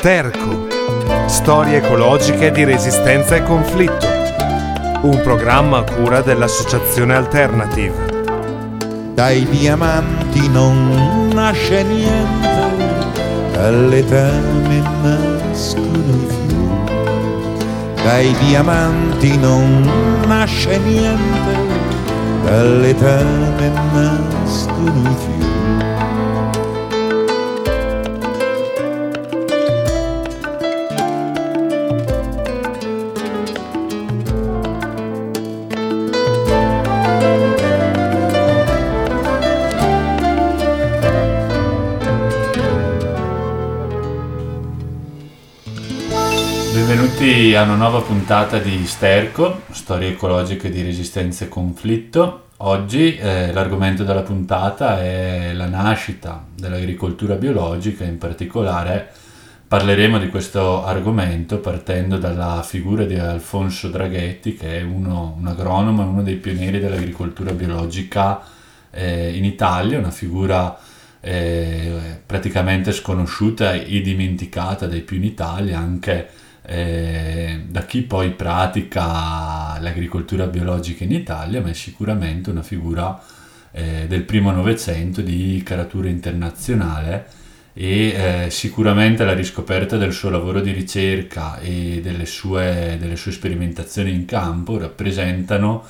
Sterco. Storie ecologiche di resistenza e conflitto. Un programma a cura dell'Associazione Alternative. Dai diamanti non nasce niente, dalle tane nascono i fiori. Dai diamanti non nasce niente, dalle tane nascono i fiori. Benvenuti a una nuova puntata di Sterco, storie ecologiche di resistenza e conflitto. Oggi eh, l'argomento della puntata è la nascita dell'agricoltura biologica, in particolare parleremo di questo argomento partendo dalla figura di Alfonso Draghetti, che è uno, un agronomo, uno dei pionieri dell'agricoltura biologica eh, in Italia, una figura eh, praticamente sconosciuta e dimenticata dai più in Italia, anche eh, da chi poi pratica l'agricoltura biologica in Italia, ma è sicuramente una figura eh, del primo Novecento di caratura internazionale e eh, sicuramente la riscoperta del suo lavoro di ricerca e delle sue, delle sue sperimentazioni in campo rappresentano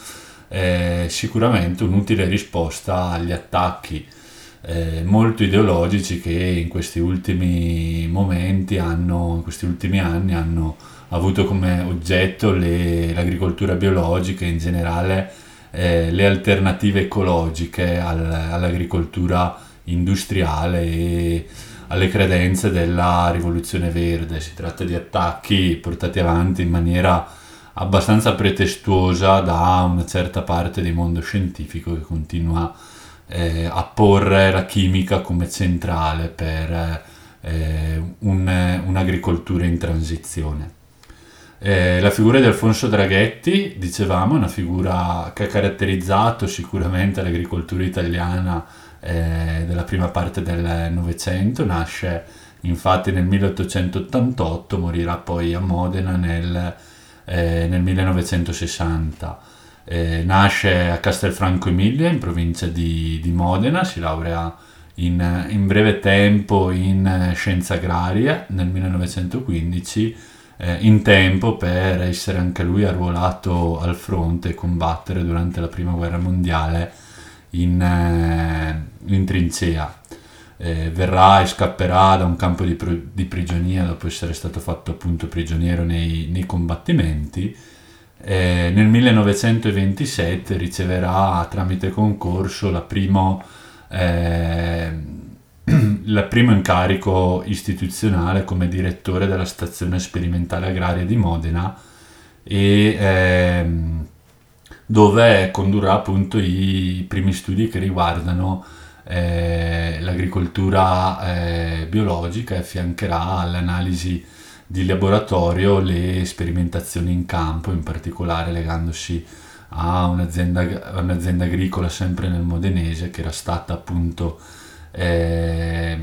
eh, sicuramente un'utile risposta agli attacchi eh, molto ideologici che in questi ultimi momenti hanno, in questi ultimi anni hanno avuto come oggetto le, l'agricoltura biologica e in generale eh, le alternative ecologiche al, all'agricoltura industriale e alle credenze della rivoluzione verde. Si tratta di attacchi portati avanti in maniera abbastanza pretestuosa da una certa parte del mondo scientifico che continua a eh, porre la chimica come centrale per eh, un, un'agricoltura in transizione. Eh, la figura di Alfonso Draghetti, dicevamo, è una figura che ha caratterizzato sicuramente l'agricoltura italiana eh, della prima parte del Novecento, nasce infatti nel 1888, morirà poi a Modena nel, eh, nel 1960. Eh, nasce a Castelfranco Emilia in provincia di, di Modena, si laurea in, in, breve tempo in scienza agraria nel 1915, eh, in tempo per essere anche lui arruolato al fronte e combattere durante la prima guerra mondiale in, eh, in trincea. Eh, verrà e scapperà da un campo di, di, prigionia dopo essere stato fatto appunto prigioniero nei, nei combattimenti eh, nel 1927 riceverà tramite concorso la primo, eh, il primo incarico istituzionale come direttore della stazione sperimentale agraria di Modena e ehm, dove condurrà appunto i primi studi che riguardano eh, l'agricoltura eh, biologica e affiancherà all'analisi di laboratorio le sperimentazioni in campo, in particolare legandosi a un'azienda, un'azienda agricola sempre nel modenese che era stata appunto eh,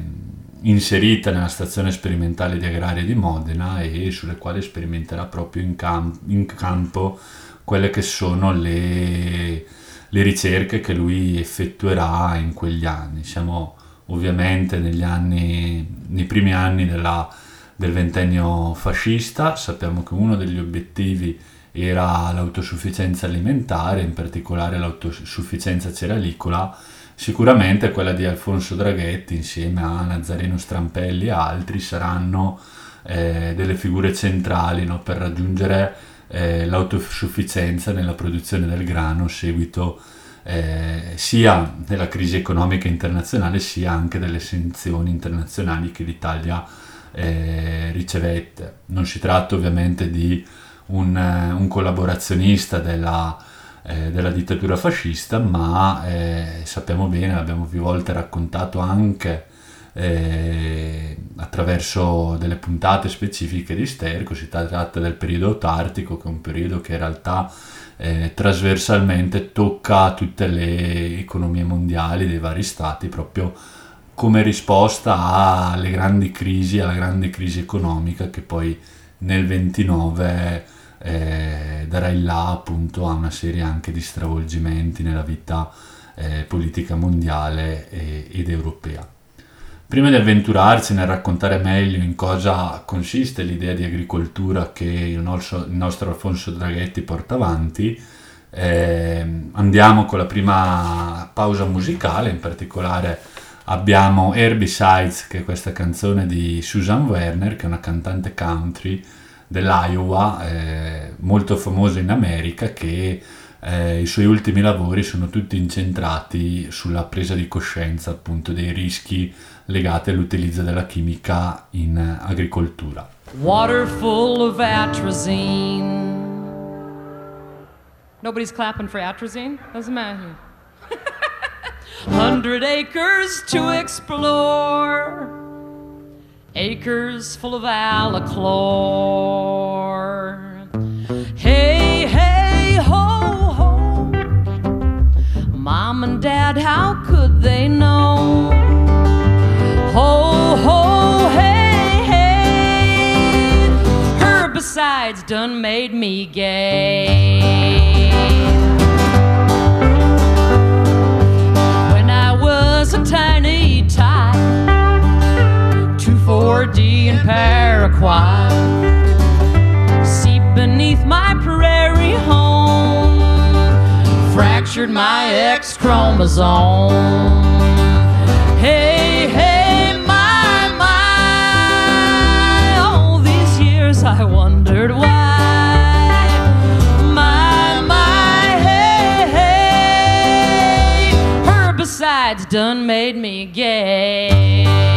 inserita nella stazione sperimentale di agraria di Modena e sulle quali sperimenterà proprio in, cam- in campo quelle che sono le, le ricerche che lui effettuerà in quegli anni. Siamo ovviamente negli anni, nei primi anni della del ventennio fascista. Sappiamo che uno degli obiettivi era l'autosufficienza alimentare, in particolare l'autosufficienza ceralicola. Sicuramente quella di Alfonso Draghetti insieme a Nazareno Strampelli e altri saranno eh, delle figure centrali no, per raggiungere eh, l'autosufficienza nella produzione del grano seguito eh, sia della crisi economica internazionale sia anche delle sanzioni internazionali che l'Italia ha eh, ricevette. Non si tratta ovviamente di un, eh, un collaborazionista della, eh, della, dittatura fascista, ma eh, sappiamo bene, l'abbiamo più volte raccontato anche eh, attraverso delle puntate specifiche di Sterco, si tratta del periodo autartico, che è un periodo che in realtà eh, trasversalmente tocca tutte le economie mondiali dei vari stati proprio come risposta alle grandi crisi, alla grande crisi economica che poi nel 29 eh, darà il là appunto a una serie anche di stravolgimenti nella vita eh, politica mondiale e, ed europea. Prima di avventurarsi nel raccontare meglio in cosa consiste l'idea di agricoltura che il nostro, il nostro Alfonso Draghetti porta avanti, eh, andiamo con la prima pausa musicale, in particolare abbiamo Herbicides, che è questa canzone di Susan Werner, che è una cantante country dell'Iowa, eh, molto famosa in America, che eh, i suoi ultimi lavori sono tutti incentrati sulla presa di coscienza appunto dei rischi legati all'utilizzo della chimica in agricoltura. Water full of atrazine. Nobody's clapping for atrazine? Doesn't matter. Hundred acres to explore. Acres full of alachlor. Hey, hey, ho, ho. Mom and dad, how could they know? Ho, ho, hey, hey. Herbicides done made me gay. In Paraguay. See beneath my prairie home. Fractured my X chromosome. Hey, hey, my, my. All these years I wondered why. done made me gay.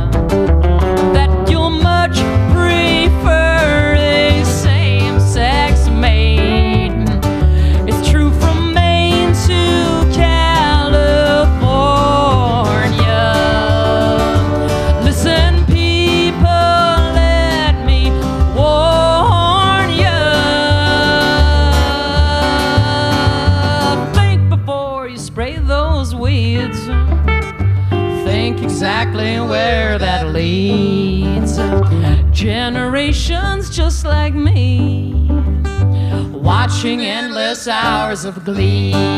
of glee.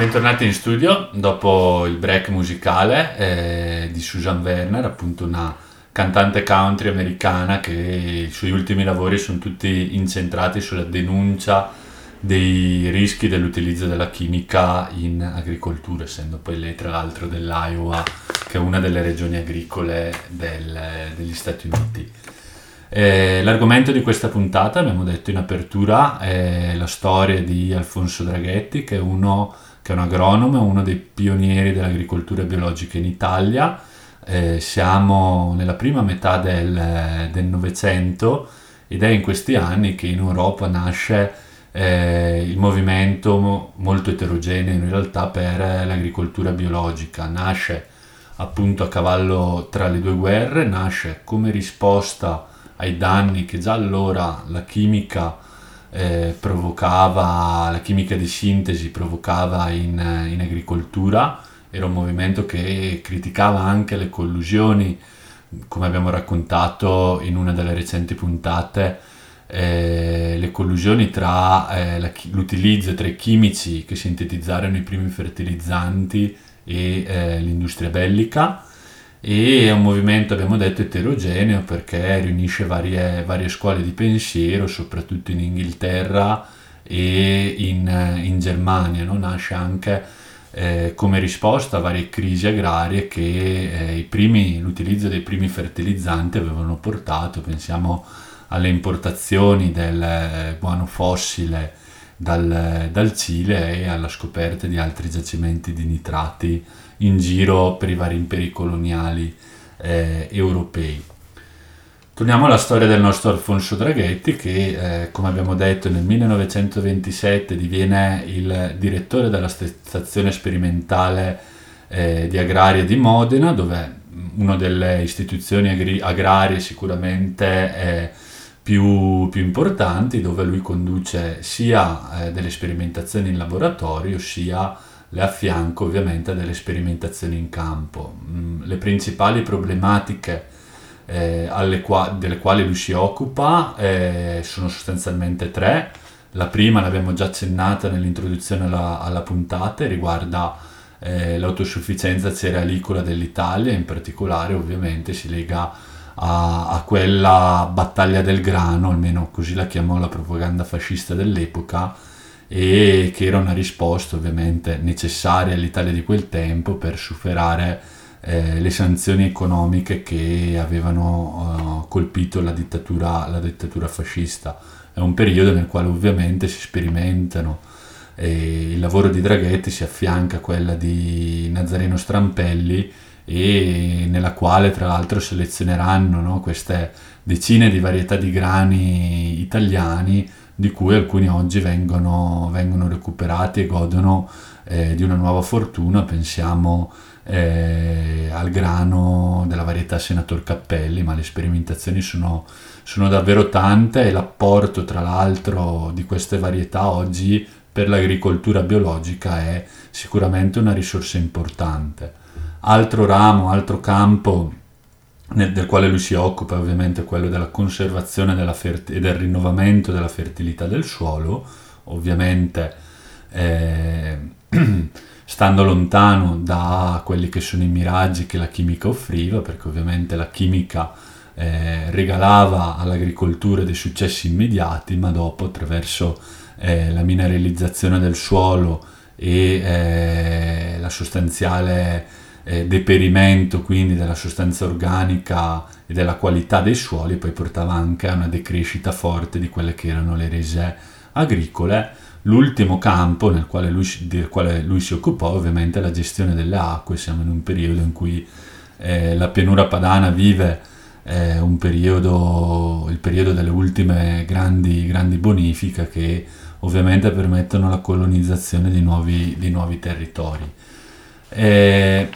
Bentornati in studio dopo il break musicale eh, di Susan Werner, appunto una cantante country americana che i suoi ultimi lavori sono tutti incentrati sulla denuncia dei rischi dell'utilizzo della chimica in agricoltura, essendo poi lei tra l'altro dell'Iowa, che è una delle regioni agricole del, degli Stati Uniti. Eh, l'argomento di questa puntata, abbiamo detto in apertura, è la storia di Alfonso Draghetti, che è uno che è un agronomo, è uno dei pionieri dell'agricoltura biologica in Italia. Eh, siamo nella prima metà del Novecento ed è in questi anni che in Europa nasce eh, il movimento molto eterogeneo in realtà per l'agricoltura biologica. Nasce appunto a cavallo tra le due guerre, nasce come risposta ai danni che già allora la chimica eh, provocava, la chimica di sintesi provocava in, in, agricoltura, era un movimento che criticava anche le collusioni, come abbiamo raccontato in una delle recenti puntate, eh, le collusioni tra eh, la, l'utilizzo tra i chimici che sintetizzarono i primi fertilizzanti e eh, l'industria bellica e è un movimento, abbiamo detto, eterogeneo perché riunisce varie, varie scuole di pensiero, soprattutto in Inghilterra e in, in Germania. No? Nasce anche eh, come risposta a varie crisi agrarie che eh, primi, l'utilizzo dei primi fertilizzanti avevano portato, pensiamo alle importazioni del eh, guano fossile dal, dal, Cile e alla scoperta di altri giacimenti di nitrati in giro per i vari imperi coloniali eh, europei. Torniamo alla storia del nostro Alfonso Draghetti che, eh, come abbiamo detto, nel 1927 diviene il direttore della stazione sperimentale eh, di agraria di Modena, dove una delle istituzioni agri- agrarie sicuramente eh, più, più, importanti, dove lui conduce sia eh, delle sperimentazioni in laboratorio, sia le affianco ovviamente a delle sperimentazioni in campo. Mm, le principali problematiche eh, qua- delle quali lui si occupa eh, sono sostanzialmente tre. La prima l'abbiamo già accennata nell'introduzione alla, alla puntata, riguarda eh, l'autosufficienza cerealicola dell'Italia, in particolare ovviamente si lega a, a, quella battaglia del grano, almeno così la chiamò la propaganda fascista dell'epoca, e che era una risposta ovviamente necessaria all'Italia di quel tempo per superare eh, le sanzioni economiche che avevano uh, colpito la dittatura, la dittatura fascista. È un periodo nel quale ovviamente si sperimentano e il lavoro di Draghetti si affianca a quella di Nazareno Strampelli e nella quale tra l'altro selezioneranno no, queste decine di varietà di grani italiani di cui alcuni oggi vengono, vengono recuperati e godono eh, di una nuova fortuna, pensiamo eh, al grano della varietà Senator Cappelli, ma le sperimentazioni sono, sono davvero tante e l'apporto tra l'altro di queste varietà oggi per l'agricoltura biologica è sicuramente una risorsa importante. Altro ramo, altro campo nel, del quale lui si occupa ovviamente quello della conservazione della ferti- e del rinnovamento della fertilità del suolo, ovviamente eh, stando lontano da quelli che sono i miraggi che la chimica offriva, perché ovviamente la chimica eh, regalava all'agricoltura dei successi immediati, ma dopo attraverso eh, la mineralizzazione del suolo e eh, la sostanziale eh, deperimento quindi della sostanza organica e della qualità dei suoli poi portava anche a una decrescita forte di quelle che erano le rese agricole. L'ultimo campo nel quale lui, del quale lui si occupò ovviamente è la gestione delle acque, siamo in un periodo in cui eh, la pianura padana vive eh, periodo, il periodo delle ultime grandi, grandi bonifiche che ovviamente permettono la colonizzazione di nuovi, di nuovi territori. Eh,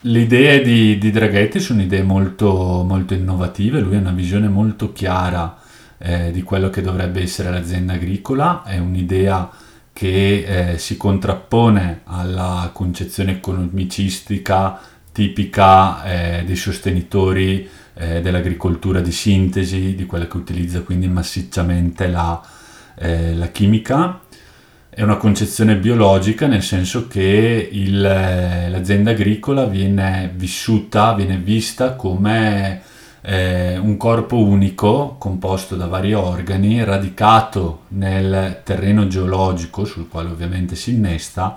le idee di, di, Draghetti sono idee molto, molto, innovative, lui ha una visione molto chiara eh, di quello che dovrebbe essere l'azienda agricola, è un'idea che eh, si contrappone alla concezione economicistica tipica eh, dei sostenitori eh, dell'agricoltura di sintesi, di quella che utilizza quindi massicciamente la, eh, la chimica è una concezione biologica nel senso che il, l'azienda agricola viene vissuta, viene vista come eh, un corpo unico composto da vari organi, radicato nel terreno geologico sul quale ovviamente si innesta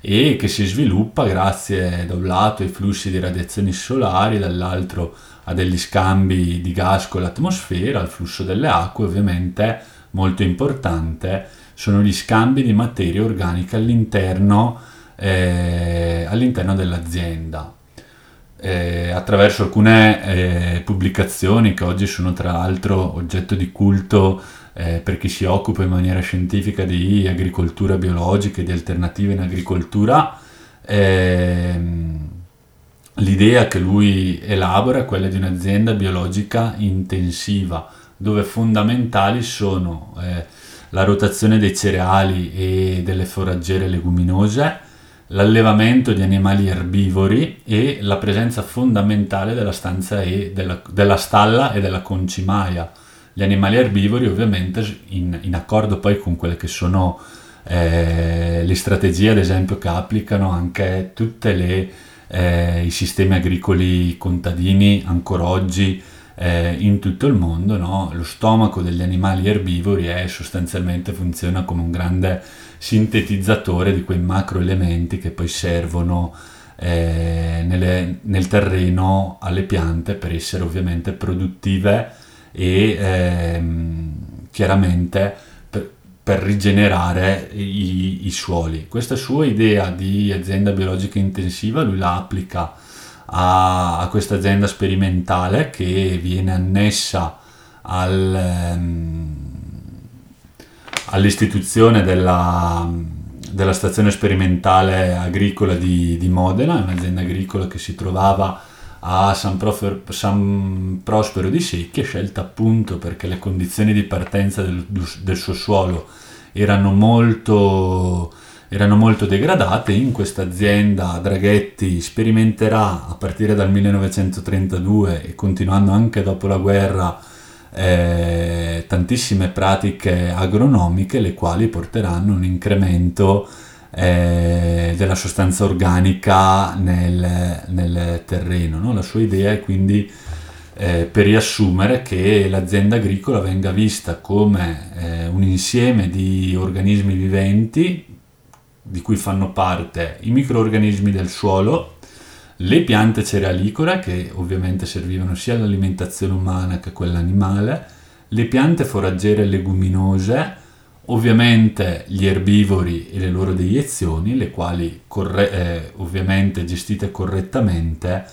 e che si sviluppa grazie da un lato ai flussi di radiazioni solari, dall'altro a degli scambi di gas con l'atmosfera, al flusso delle acque ovviamente molto importante sono gli scambi di materia organica all'interno, eh, all'interno dell'azienda. Eh, attraverso alcune eh, pubblicazioni che oggi sono tra l'altro oggetto di culto eh, per chi si occupa in maniera scientifica di agricoltura biologica e di alternative in agricoltura, ehm, l'idea che lui elabora è quella di un'azienda biologica intensiva dove fondamentali sono eh, la rotazione dei cereali e delle foraggere leguminose, l'allevamento di animali erbivori e la presenza fondamentale della, della, della stalla e della concimaia. Gli animali erbivori ovviamente in, in accordo poi con quelle che sono eh, le strategie ad esempio che applicano anche tutti eh, i sistemi agricoli contadini ancora oggi eh, in tutto il mondo, no? lo stomaco degli animali erbivori è sostanzialmente funziona come un grande sintetizzatore di quei macroelementi che poi servono eh, nelle, nel terreno alle piante per essere ovviamente produttive e ehm, chiaramente per, per rigenerare i, i, suoli. Questa sua idea di azienda biologica intensiva lui la applica a, a questa azienda sperimentale che viene annessa al, ehm, all'istituzione della, della, stazione sperimentale agricola di, di Modena, un'azienda agricola che si trovava a San, Profer, San, Prospero di Secchia, scelta appunto perché le condizioni di partenza del, del suo suolo erano molto, erano molto degradate. In questa azienda Draghetti sperimenterà a partire dal 1932 e continuando anche dopo la guerra eh, tantissime pratiche agronomiche le quali porteranno un incremento eh, della sostanza organica nel, nel terreno. No? La sua idea è quindi, eh, per riassumere, che l'azienda agricola venga vista come eh, un insieme di organismi viventi di cui fanno parte i microorganismi del suolo, le piante cerealicole che ovviamente servivano sia all'alimentazione umana che a quella animale, le piante foraggere leguminose, ovviamente gli erbivori e le loro deiezioni, le quali corre- eh, ovviamente gestite correttamente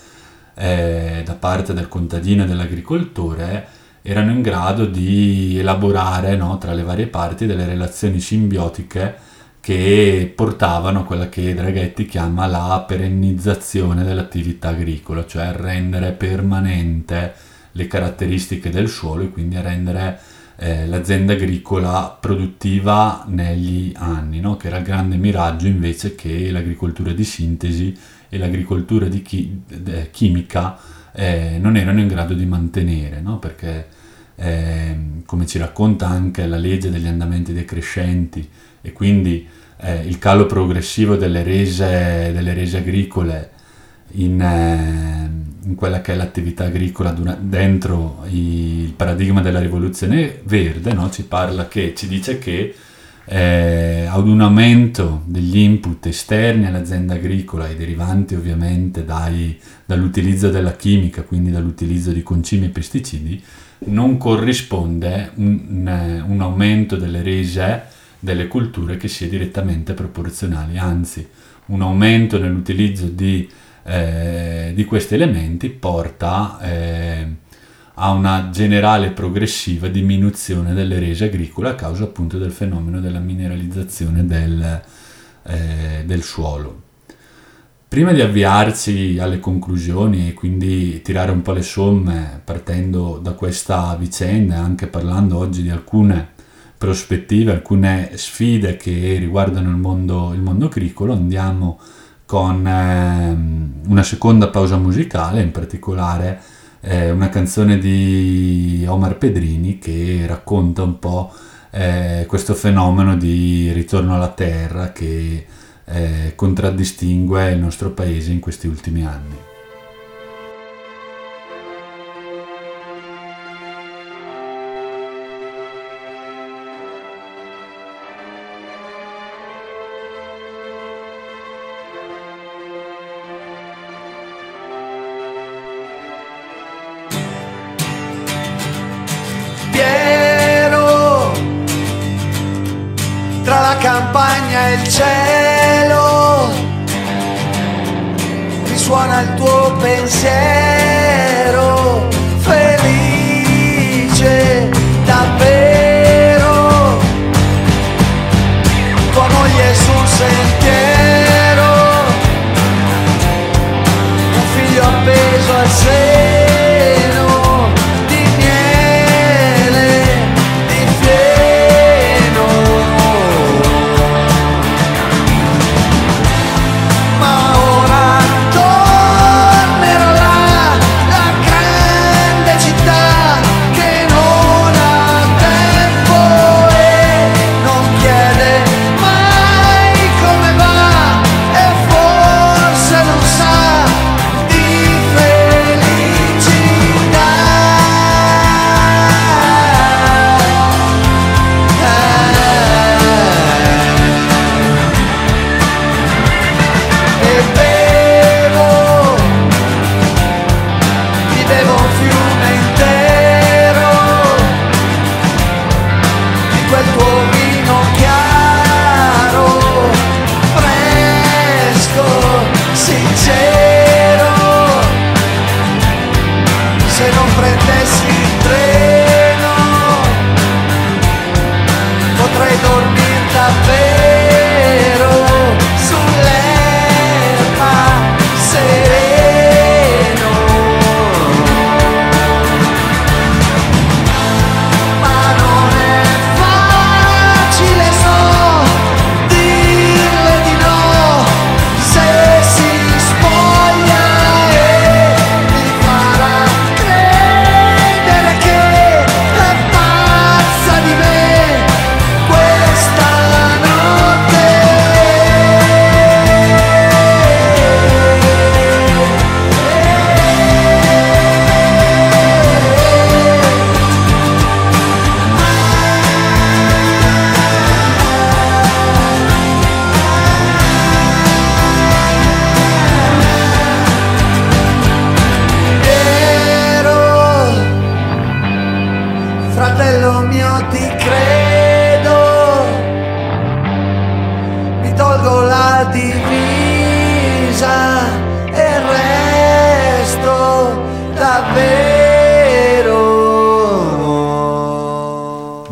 eh, da parte del contadino e dell'agricoltore, erano in grado di elaborare no, tra le varie parti delle relazioni simbiotiche che portavano quella che Draghetti chiama la perennizzazione dell'attività agricola, cioè a rendere permanente le caratteristiche del suolo e quindi a rendere eh, l'azienda agricola produttiva negli anni, no? che era il grande miraggio invece che l'agricoltura di sintesi e l'agricoltura chi- eh, chimica eh, non erano in grado di mantenere, no? perché ehm, come ci racconta anche la legge degli andamenti decrescenti e quindi eh, il calo progressivo delle rese, delle rese agricole in, eh, in, quella che è l'attività agricola dentro il paradigma della rivoluzione verde, no? ci che, ci dice che eh, ad un aumento degli input esterni all'azienda agricola e derivanti ovviamente dai, dall'utilizzo della chimica, quindi dall'utilizzo di concimi e pesticidi, non corrisponde un, un, un aumento delle rese delle culture che sia direttamente proporzionale, anzi un aumento nell'utilizzo di, eh, di questi elementi porta eh, a una generale progressiva diminuzione delle rese agricole a causa appunto del fenomeno della mineralizzazione del, eh, del suolo. Prima di avviarci alle conclusioni e quindi tirare un po' le somme partendo da questa vicenda e anche parlando oggi di alcune prospettive, alcune sfide che riguardano il mondo, il mondo agricolo, andiamo con eh, una seconda pausa musicale, in particolare eh, una canzone di Omar Pedrini che racconta un po' eh, questo fenomeno di ritorno alla terra che eh, contraddistingue il nostro paese in questi ultimi anni. Campagna e il cielo, risuona il tuo pensiero, felice davvero,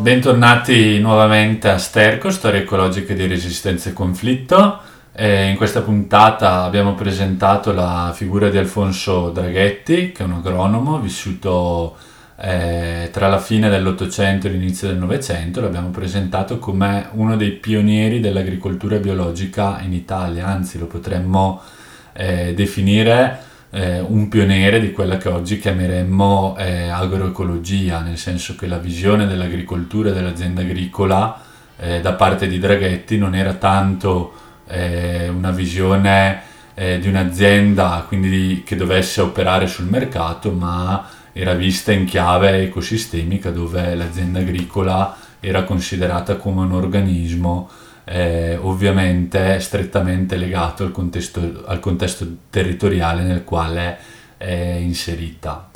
Bentornati nuovamente a Sterco, Storie ecologiche di resistenza e conflitto. E in questa puntata abbiamo presentato la figura di Alfonso Draghetti, che è un agronomo vissuto eh, tra la fine dell'Ottocento e l'inizio del Novecento. L'abbiamo presentato come uno dei pionieri dell'agricoltura biologica in Italia, anzi lo potremmo eh, definire eh, un pioniere di quella che oggi chiameremmo eh, agroecologia, nel senso che la visione dell'agricoltura e dell'azienda agricola eh, da parte di Draghetti non era tanto eh, una visione eh, di un'azienda quindi che dovesse operare sul mercato, ma era vista in chiave ecosistemica dove l'azienda agricola era considerata come un organismo eh, ovviamente strettamente legato al contesto, al contesto, territoriale nel quale è inserita.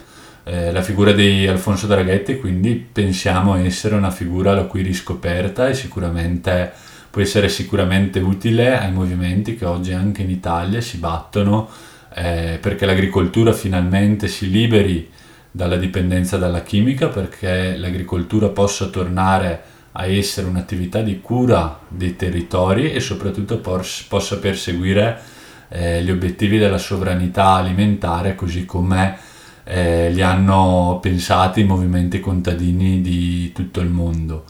Eh, la figura di Alfonso Draghetti quindi pensiamo essere una figura la cui riscoperta e sicuramente può essere sicuramente utile ai movimenti che oggi anche in Italia si battono eh, perché l'agricoltura finalmente si liberi dalla dipendenza dalla chimica, perché l'agricoltura possa tornare a essere un'attività di cura dei territori e soprattutto pos- possa perseguire eh, gli obiettivi della sovranità alimentare così come eh, li hanno pensati i movimenti contadini di tutto il mondo.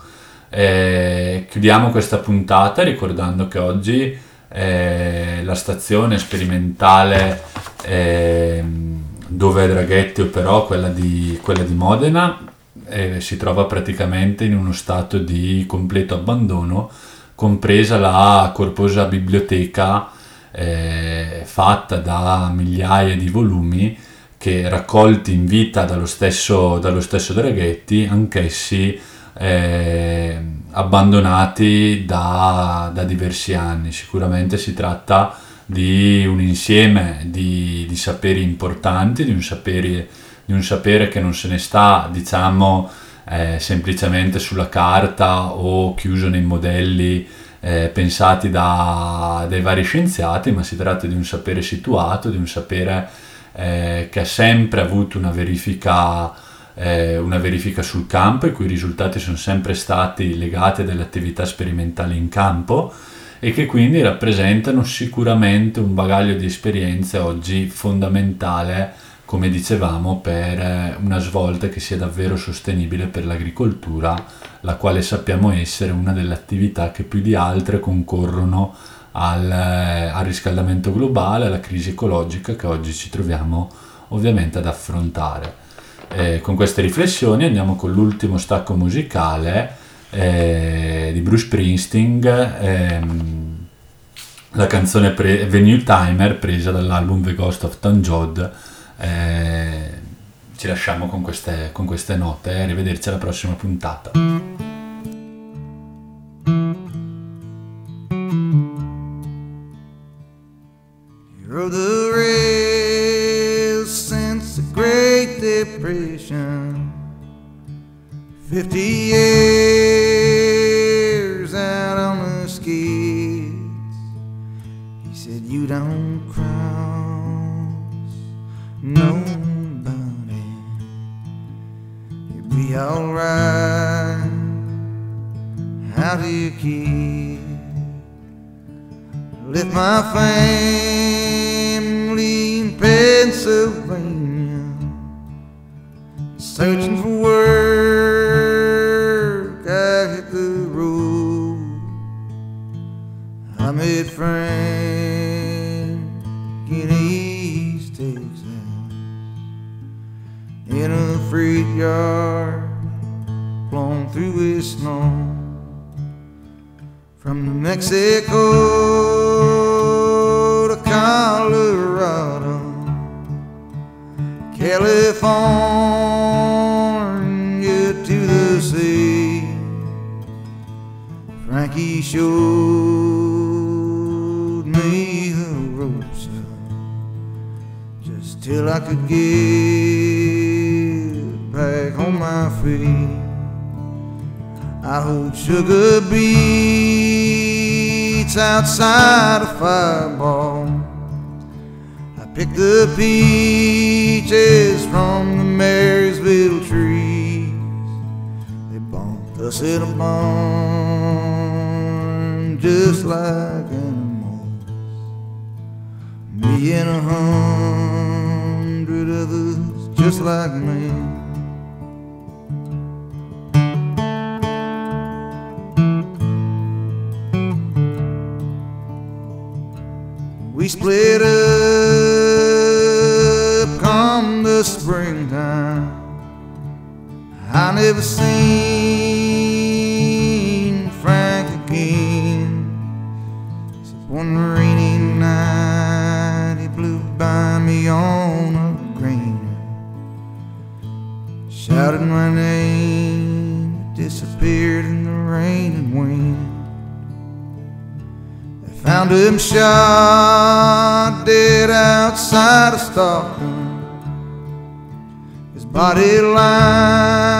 Eh, chiudiamo questa puntata ricordando che oggi eh, la stazione sperimentale ehm, dove Draghetti operò, quella di, quella di Modena, eh, si trova praticamente in uno stato di completo abbandono, compresa la corposa biblioteca eh, fatta da migliaia di volumi che raccolti in vita dallo stesso, dallo stesso Draghetti, anch'essi eh, abbandonati da, da, diversi anni. Sicuramente si tratta di un insieme di, di saperi importanti, di un sapere di un sapere che non se ne sta, diciamo, eh, semplicemente sulla carta o chiuso nei modelli eh, pensati da, dai vari scienziati, ma si tratta di un sapere situato, di un sapere eh, che ha sempre avuto una verifica, eh, una verifica sul campo, i cui risultati sono sempre stati legati a delle attività sperimentali in campo e che quindi rappresentano sicuramente un bagaglio di esperienze oggi fondamentale come dicevamo, per eh, una svolta che sia davvero sostenibile per l'agricoltura, la quale sappiamo essere una delle attività che più di altre concorrono al, eh, al riscaldamento globale, alla crisi ecologica che oggi ci troviamo ovviamente ad affrontare. Eh, con queste riflessioni andiamo con l'ultimo stacco musicale eh, di Bruce Springsteen, ehm, la canzone pre- New Timer presa dall'album The Ghost of Tanjod eh, ci lasciamo con queste, con queste note, arrivederci alla prossima puntata. rode the rails since the Great Depression. Fifty years nobody. You'll be alright. How do you keep? Lift my family me the ropes just till I could get back on my feet. I hold sugar beets outside a fireball. I pick the peaches from the Marysville trees. They bump us in a barn just like And a hundred others just like me. We split up come the springtime. I never seen found him shot dead outside of Stockton. His body lying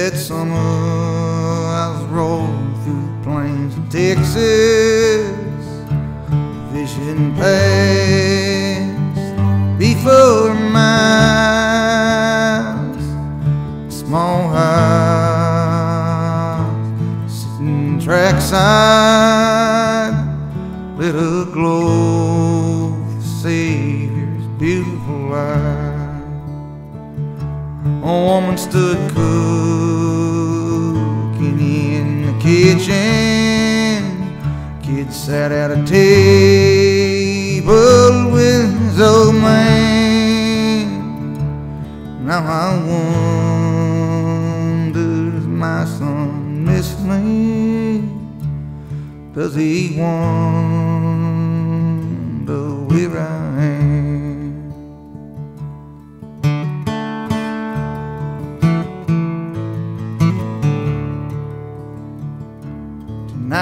that summer, I was rolling through the plains of Texas, fishing past before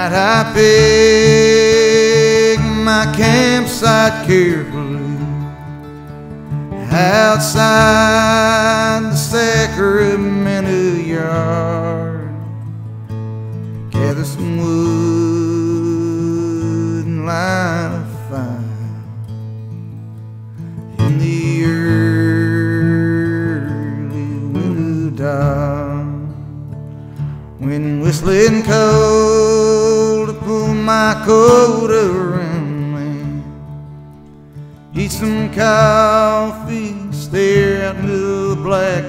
I pick my campsite carefully outside the Sacramento yard. Gather some wood and light a fire in the early winter dark. When whistling cold my coat around me. Eat some coffee, stare out into the black